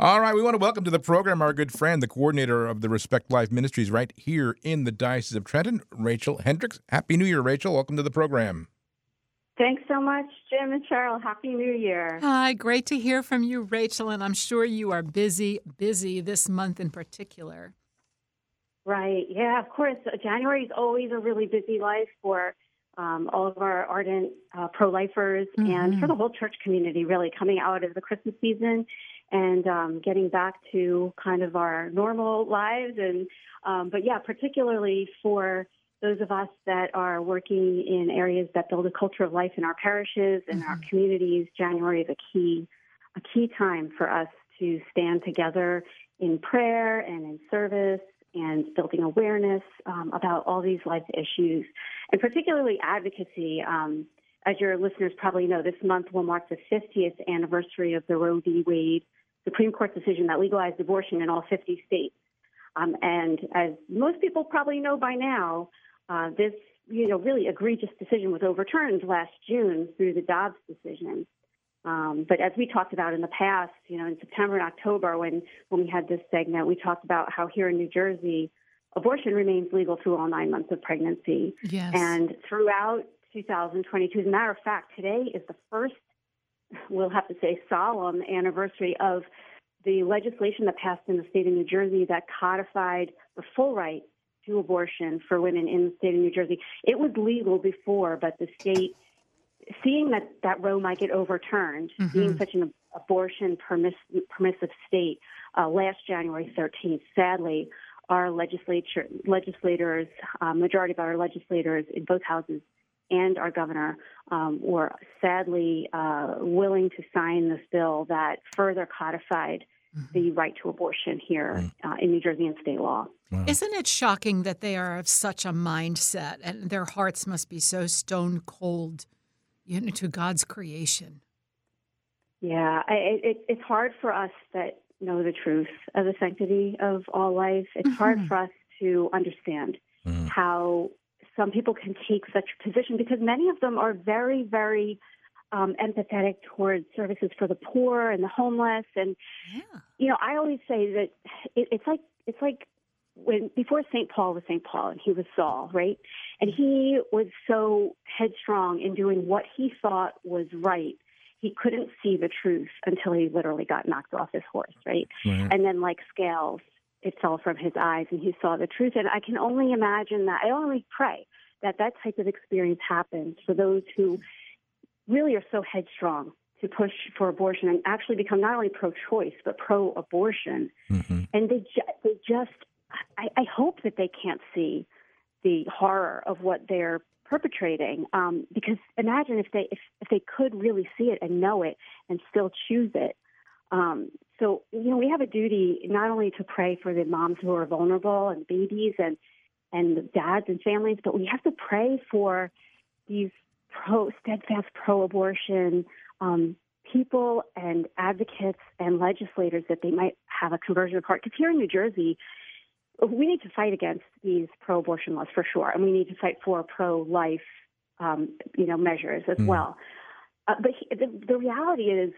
All right, we want to welcome to the program our good friend, the coordinator of the Respect Life Ministries right here in the Diocese of Trenton, Rachel Hendricks. Happy New Year, Rachel. Welcome to the program. Thanks so much, Jim and Cheryl. Happy New Year. Hi, great to hear from you, Rachel. And I'm sure you are busy, busy this month in particular. Right. Yeah, of course. January is always a really busy life for um, all of our ardent uh, pro lifers mm-hmm. and for the whole church community, really coming out of the Christmas season and um, getting back to kind of our normal lives. And um, but yeah, particularly for those of us that are working in areas that build a culture of life in our parishes and mm-hmm. our communities, January is a key a key time for us to stand together in prayer and in service and building awareness um, about all these life issues, and particularly advocacy. Um, as your listeners probably know, this month will mark the 50th anniversary of the Roe v. Wade Supreme Court decision that legalized abortion in all 50 states. Um, and as most people probably know by now, uh, this you know really egregious decision was overturned last June through the Dobbs decision. Um, but as we talked about in the past, you know, in September and October, when when we had this segment, we talked about how here in New Jersey, abortion remains legal through all nine months of pregnancy. Yes. And throughout 2022, as a matter of fact, today is the first, we'll have to say, solemn anniversary of the legislation that passed in the state of New Jersey that codified the full right to abortion for women in the state of New Jersey. It was legal before, but the state, seeing that that Roe might get overturned, mm-hmm. being such an abortion permiss- permissive state, uh, last January 13th, sadly, our legislature legislators, uh, majority of our legislators in both houses and our governor um, were sadly uh, willing to sign this bill that further codified mm-hmm. the right to abortion here mm. uh, in New Jersey and state law. Wow. Isn't it shocking that they are of such a mindset and their hearts must be so stone cold you know, to God's creation? Yeah, I, it, it's hard for us that know the truth of the sanctity of all life. It's mm-hmm. hard for us to understand mm. how some people can take such a position because many of them are very, very um, empathetic towards services for the poor and the homeless. And yeah. you know, I always say that it, it's like it's like when before St. Paul was St. Paul and he was Saul, right? And he was so headstrong in doing what he thought was right. He couldn't see the truth until he literally got knocked off his horse, right? right. And then, like scales, it fell from his eyes and he saw the truth. And I can only imagine that. I only pray that that type of experience happens for those who really are so headstrong to push for abortion and actually become not only pro-choice but pro-abortion. Mm-hmm. And they ju- they just I, I hope that they can't see the horror of what they're perpetrating. Um, because imagine if they if, if they could really see it and know it and still choose it. Um, so you know we have a duty not only to pray for the moms who are vulnerable and babies and and dads and families, but we have to pray for these pro steadfast pro-abortion um, people and advocates and legislators that they might have a conversion of heart. Because here in New Jersey, we need to fight against these pro-abortion laws for sure, and we need to fight for pro-life, um, you know, measures as mm. well. Uh, but he, the, the reality is,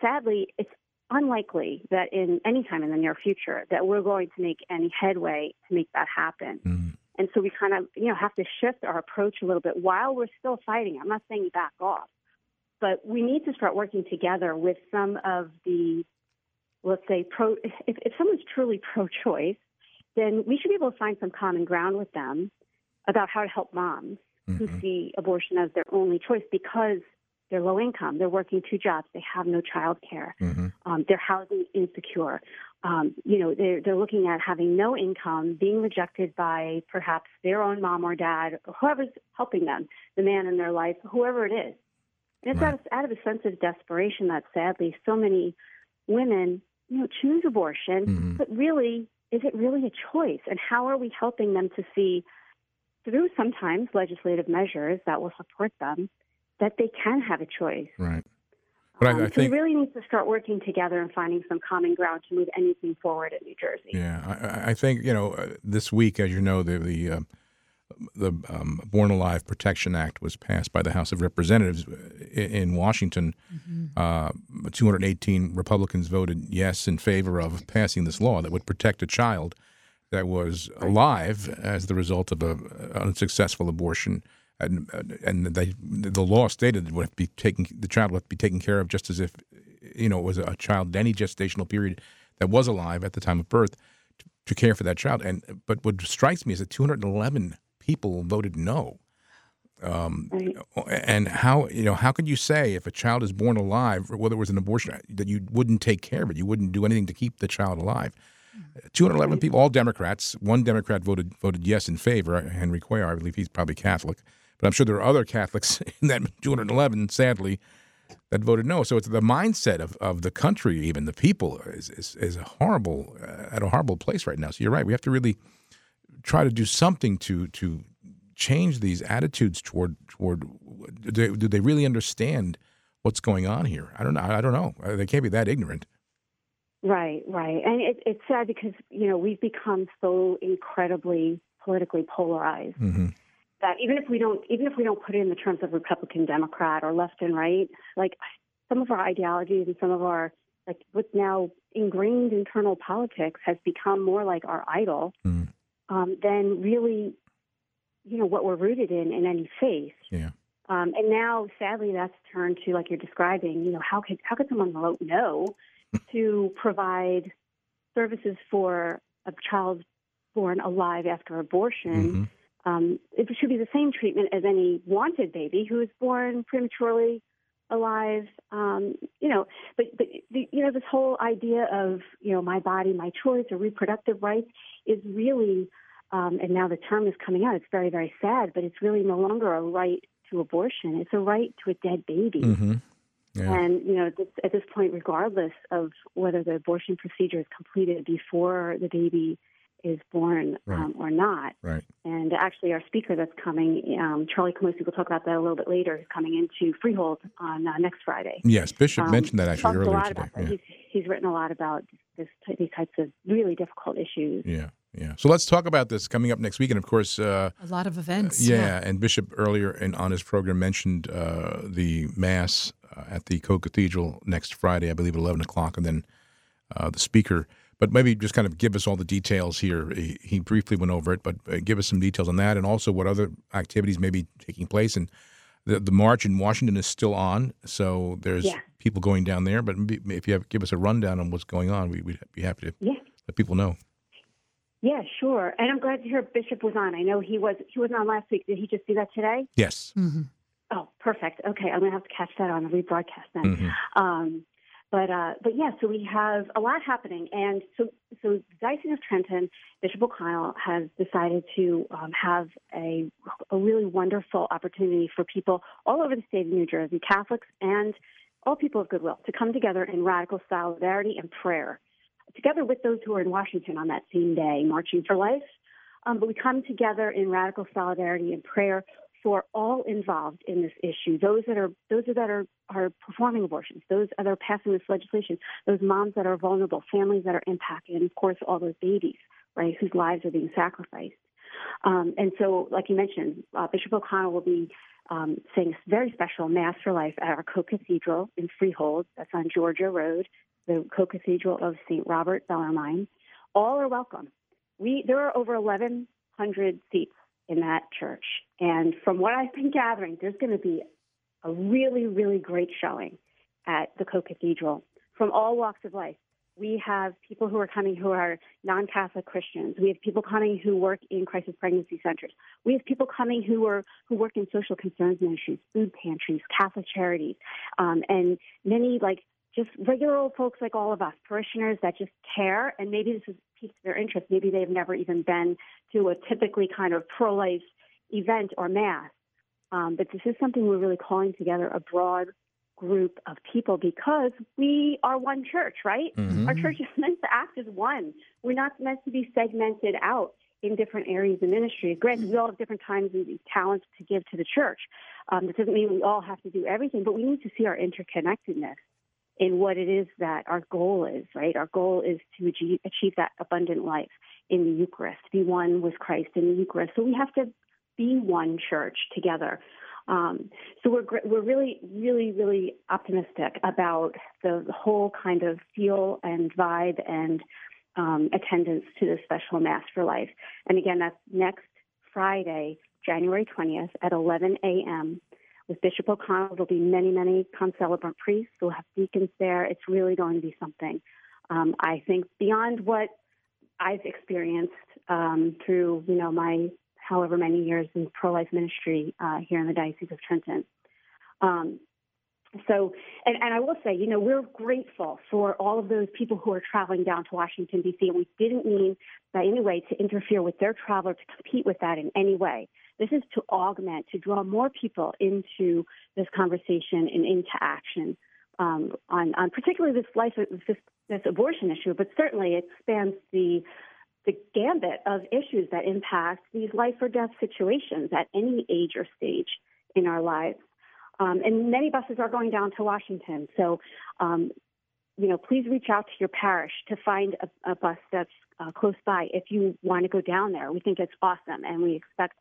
sadly, it's unlikely that in any time in the near future that we're going to make any headway to make that happen. Mm. And so we kind of, you know, have to shift our approach a little bit while we're still fighting. I'm not saying back off, but we need to start working together with some of the, let's say, pro. If, if someone's truly pro-choice, then we should be able to find some common ground with them about how to help moms mm-hmm. who see abortion as their only choice because they're low income, they're working two jobs, they have no child care, mm-hmm. um, they're housing insecure, um, you know, they're, they're looking at having no income, being rejected by perhaps their own mom or dad, or whoever's helping them, the man in their life, whoever it is. And it's right. out, of, out of a sense of desperation that sadly so many women, you know, choose abortion, mm-hmm. but really, is it really a choice? And how are we helping them to see through sometimes legislative measures that will support them that they can have a choice? Right. But um, I, I so think, we really need to start working together and finding some common ground to move anything forward in New Jersey. Yeah, I, I think you know uh, this week, as you know, the the uh, the um, Born Alive Protection Act was passed by the House of Representatives in Washington. Mm-hmm. Uh, 218 Republicans voted yes in favor of passing this law that would protect a child that was alive as the result of an unsuccessful abortion. And, and they, the law stated it would be taken, the child would have to be taken care of just as if you know it was a child any gestational period that was alive at the time of birth to care for that child. And but what strikes me is that 211 people voted no. Um, right. And how you know how could you say if a child is born alive, whether it was an abortion, that you wouldn't take care of it, you wouldn't do anything to keep the child alive? 211 right. people, all Democrats. One Democrat voted voted yes in favor. Henry Cuellar, I believe he's probably Catholic, but I'm sure there are other Catholics in that 211, sadly, that voted no. So it's the mindset of, of the country, even the people, is is, is a horrible uh, at a horrible place right now. So you're right. We have to really try to do something to to change these attitudes toward toward. Do they, do they really understand what's going on here? I don't know. I don't know. Uh, they can't be that ignorant. Right, right, and it, it's sad because you know we've become so incredibly politically polarized. Mm-hmm that even if we don't even if we don't put it in the terms of Republican Democrat or left and right, like some of our ideologies and some of our like what's now ingrained internal politics has become more like our idol mm. um, than really, you know, what we're rooted in in any faith. Yeah. Um, and now, sadly, that's turned to like you're describing. You know, how could how could someone vote no to provide services for a child born alive after abortion? Mm-hmm um, it should be the same treatment as any wanted baby who is born prematurely alive. Um, you know, but, but the, you know this whole idea of you know my body, my choice, or reproductive rights is really, um, and now the term is coming out. It's very very sad, but it's really no longer a right to abortion. It's a right to a dead baby. Mm-hmm. Yeah. And you know, this, at this point, regardless of whether the abortion procedure is completed before the baby is born right. um, or not. Right. And actually, our speaker that's coming, um, Charlie Camosy, will talk about that a little bit later. Is coming into Freehold on uh, next Friday. Yes, Bishop um, mentioned that actually earlier today. Yeah. He's, he's, written a lot about this, these types of really difficult issues. Yeah. Yeah. So let's talk about this coming up next week. And of course, uh, a lot of events. Uh, yeah, yeah, And Bishop earlier in, on his program mentioned uh, the Mass uh, at the Co Cathedral next Friday, I believe at 11 o'clock. And then uh, the speaker but maybe just kind of give us all the details here. He, he briefly went over it, but uh, give us some details on that, and also what other activities may be taking place. And the, the march in Washington is still on, so there's yeah. people going down there. But if you have, give us a rundown on what's going on, we, would be happy to yeah. let people know. Yeah, sure. And I'm glad to hear Bishop was on. I know he was he was on last week. Did he just do that today? Yes. Mm-hmm. Oh, perfect. Okay, I'm gonna have to catch that on the rebroadcast then. Mm-hmm. Um, but uh, but yeah, so we have a lot happening, and so so Diocese of Trenton, Bishop O'Connell has decided to um, have a a really wonderful opportunity for people all over the state of New Jersey, Catholics and all people of goodwill, to come together in radical solidarity and prayer, together with those who are in Washington on that same day, marching for life. Um, but we come together in radical solidarity and prayer for all involved in this issue, those that are those that are, are performing abortions, those that are passing this legislation, those moms that are vulnerable, families that are impacted, and of course all those babies, right, whose lives are being sacrificed. Um, and so, like you mentioned, uh, Bishop O'Connell will be um, saying a very special Mass for Life at our co-cathedral in Freehold. That's on Georgia Road, the co-cathedral of St. Robert Bellarmine. All are welcome. We there are over 1,100 seats in that church. And from what I've been gathering, there's going to be a really, really great showing at the Co Cathedral from all walks of life. We have people who are coming who are non Catholic Christians. We have people coming who work in crisis pregnancy centers. We have people coming who are who work in social concerns ministries, food pantries, Catholic charities, um, and many like just regular old folks like all of us, parishioners that just care. And maybe this is piqued their interest. Maybe they've never even been to a typically kind of pro life event or mass. Um, but this is something we're really calling together a broad group of people because we are one church, right? Mm-hmm. Our church is meant to act as one. We're not meant to be segmented out in different areas of ministry. Granted, we all have different times and talents to give to the church. Um, that doesn't mean we all have to do everything, but we need to see our interconnectedness in what it is that our goal is, right? Our goal is to achieve, that abundant life in the Eucharist, be one with Christ in the Eucharist. So we have to be one church together. Um, so we're we're really really really optimistic about the, whole kind of feel and vibe and um, attendance to the special Mass for Life. And again, that's next Friday, January 20th at 11 a.m. With Bishop O'Connell, there'll be many, many concelebrant priests. We'll have deacons there. It's really going to be something. Um, I think beyond what I've experienced um, through, you know, my however many years in pro-life ministry uh, here in the Diocese of Trenton. Um, so, and, and I will say, you know, we're grateful for all of those people who are traveling down to Washington, D.C., and we didn't mean by any way to interfere with their travel or to compete with that in any way. This is to augment, to draw more people into this conversation and into action um, on, on particularly this life, this, this abortion issue, but certainly it the the gambit of issues that impact these life or death situations at any age or stage in our lives. Um, and many buses are going down to Washington. So, um, you know, please reach out to your parish to find a, a bus that's uh, close by if you want to go down there. We think it's awesome, and we expect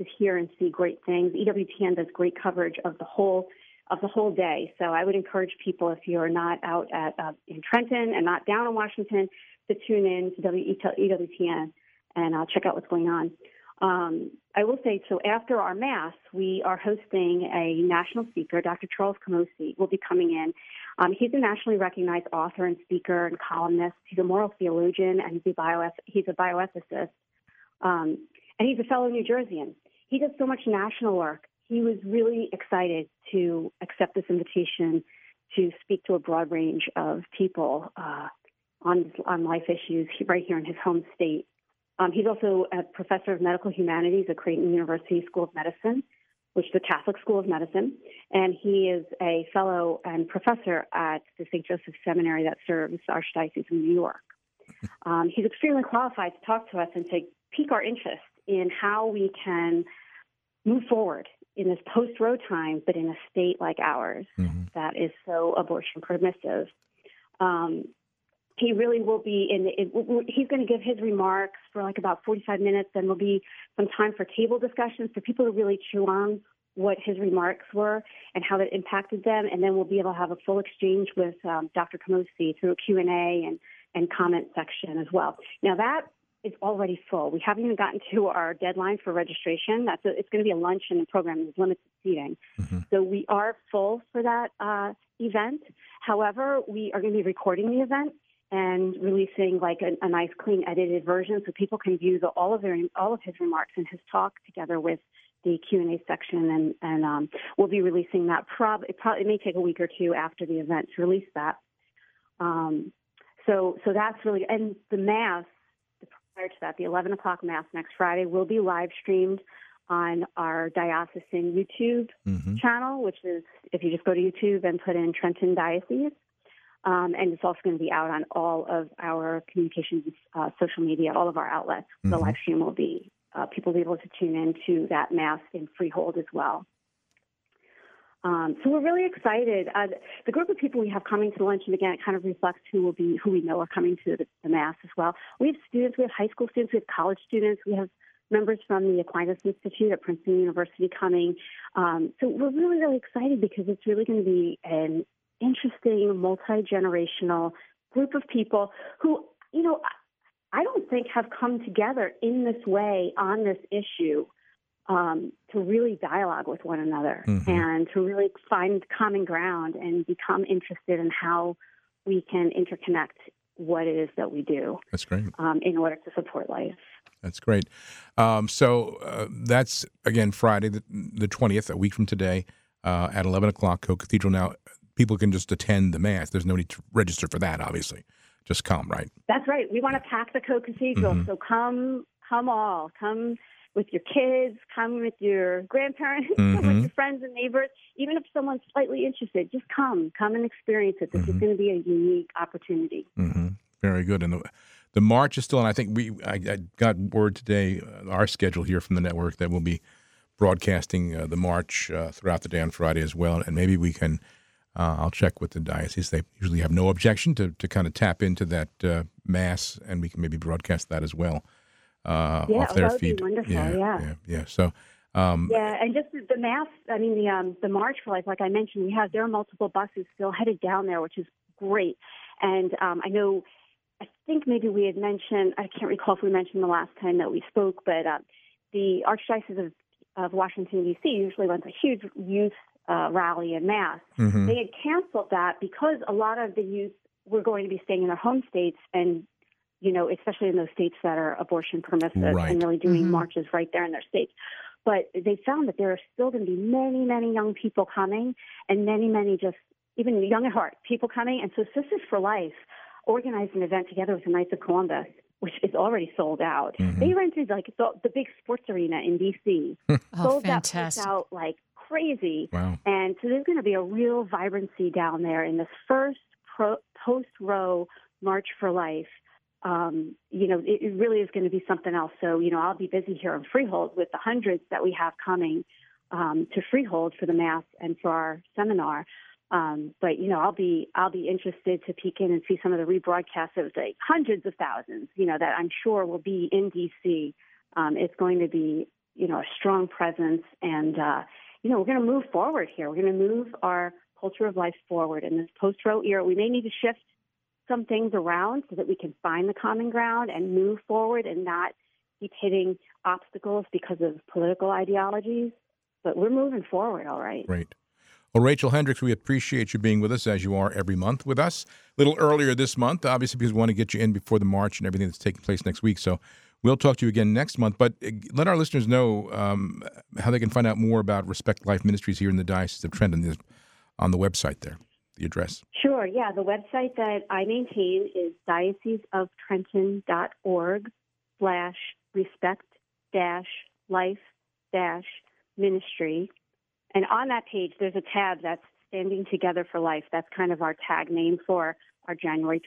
to hear and see great things. EWTN does great coverage of the whole of the whole day. So I would encourage people if you're not out at uh, in Trenton and not down in Washington to tune in to EWTN and uh, check out what's going on. Um, I will say, so after our Mass, we are hosting a national speaker. Dr. Charles Camosy will be coming in. Um, he's a nationally recognized author and speaker and columnist. He's a moral theologian and he's a, he's a bioethicist. Um, and he's a fellow New Jerseyan. He does so much national work. He was really excited to accept this invitation to speak to a broad range of people uh, on on life issues right here in his home state. Um, he's also a professor of medical humanities at Creighton University School of Medicine, which is a Catholic School of Medicine, and he is a fellow and professor at the St. Joseph Seminary that serves the Archdiocese of New York. Um, he's extremely qualified to talk to us and to pique our interest in how we can move forward in this post Roe time, but in a state like ours mm-hmm. that is so abortion permissive. Um, he really will be in. It, he's going to give his remarks for like about 45 minutes. Then there'll be some time for table discussions for people to really chew on what his remarks were and how that impacted them. And then we'll be able to have a full exchange with um, Dr. Camosy through a Q&A and, and comment section as well. Now that is already full. We haven't even gotten to our deadline for registration. That's a, it's going to be a luncheon program with limited seating. Mm-hmm. So we are full for that uh, event. However, we are going to be recording the event and releasing like a, a, nice clean edited version so people can view the, all of their all of his remarks and his talk together with the Q&A section and and um, we'll be releasing that prob it probably it may take a week or two after the event to release that um, so so that's really and the mass prior to that the 11 o'clock mass next Friday will be live streamed on our diocesan YouTube mm-hmm. channel which is if you just go to YouTube and put in Trenton Diocese um, and it's also going to be out on all of our communications, uh, social media, all of our outlets. Mm-hmm. The live stream will be, uh, people will be able to tune in to that mass in freehold as well. Um, so we're really excited. Uh, the group of people we have coming to the luncheon again, it kind of reflects who will be, who we know are coming to the, the mass as well. We have students, we have high school students, we have college students, we have members from the Aquinas Institute at Princeton University coming. Um, so we're really, really excited because it's really going to be an interesting, multi generational group of people who, you know, I don't think have come together in this way on this issue um, to really dialogue with one another mm-hmm. and to really find common ground and become interested in how we can interconnect what it is that we do. That's great. Um, in order to support life. That's great. Um, so uh, that's again Friday, the, 20th, a week from today, uh, at 11 o'clock, Co Cathedral. Now, people can just attend the mass. There's no need to register for that, obviously. Just come, right? That's right. We want to pack the Co Cathedral. Mm-hmm. So come, come all. Come with your kids, come with your grandparents, mm-hmm. come with mm-hmm. your friends and neighbors. Even if someone's slightly interested, just come. Come and experience it. This mm-hmm. is going to be a unique opportunity. Mm-hmm. Very good. And the, the march is still, and I think we I, I got word today, uh, our schedule here from the network, that we'll be broadcasting uh, the march uh, throughout the day on Friday as well. And maybe we can – uh, I'll check with the diocese. They usually have no objection to, to kind of tap into that uh, mass, and we can maybe broadcast that as well uh, yeah, off their feed. wonderful. Yeah, yeah, yeah, yeah. So Um, yeah, and just the mass. I mean, the um, the March for Life, like I mentioned, we have there are multiple buses still headed down there, which is great. And um, I know, I think maybe we had mentioned. I can't recall if we mentioned the last time that we spoke, but uh, the Archdiocese of, of Washington D.C. usually runs a huge youth uh, rally in mass. mhm. They had canceled that because a lot of the youth were going to be staying in their home states and you know, especially in those states that are abortion permissive Right. and really doing Mhm. marches right there in their states. But they found that there are still going to be many, many young people coming and many, many just even young at heart people coming. And so Sisters for Life organized an event together with the Knights of Columbus, which is already sold out. Mhm. They rented like the, the big sports arena in D.C. Oh, sold that out like crazy. Wow. And so there's going to be a real vibrancy down there in this first pro, post Roe March for Life. Um, you know, it, really is going to be something else. So, you know, I'll be busy here in Freehold with the hundreds that we have coming um, to Freehold for the Mass and for our seminar. Um, but you know, I'll be I'll be interested to peek in and see some of the rebroadcasts of the hundreds of thousands. You know, that I'm sure will be in DC. Um, it's going to be you know a strong presence, and uh, you know we're going to move forward here. We're going to move our culture of life forward in this post-Roe era. We may need to shift some things around so that we can find the common ground and move forward and not keep hitting obstacles because of political ideologies. But we're moving forward, all right. Great. Well, Rachel Hendricks, we appreciate you being with us as you are every month with us. A little earlier this month, obviously, because we want to get you in before the march and everything that's taking place next week. So we'll talk to you again next month. But uh, let our listeners know um, how they can find out more about Respect Life Ministries here in the Diocese of Trenton on the website there, the address. Sure, yeah. The website that I maintain is dioceseoftrenton.org slash respect dash life dash ministry. And on that page, there's a tab that's Standing Together for Life. That's kind of our tag name for our January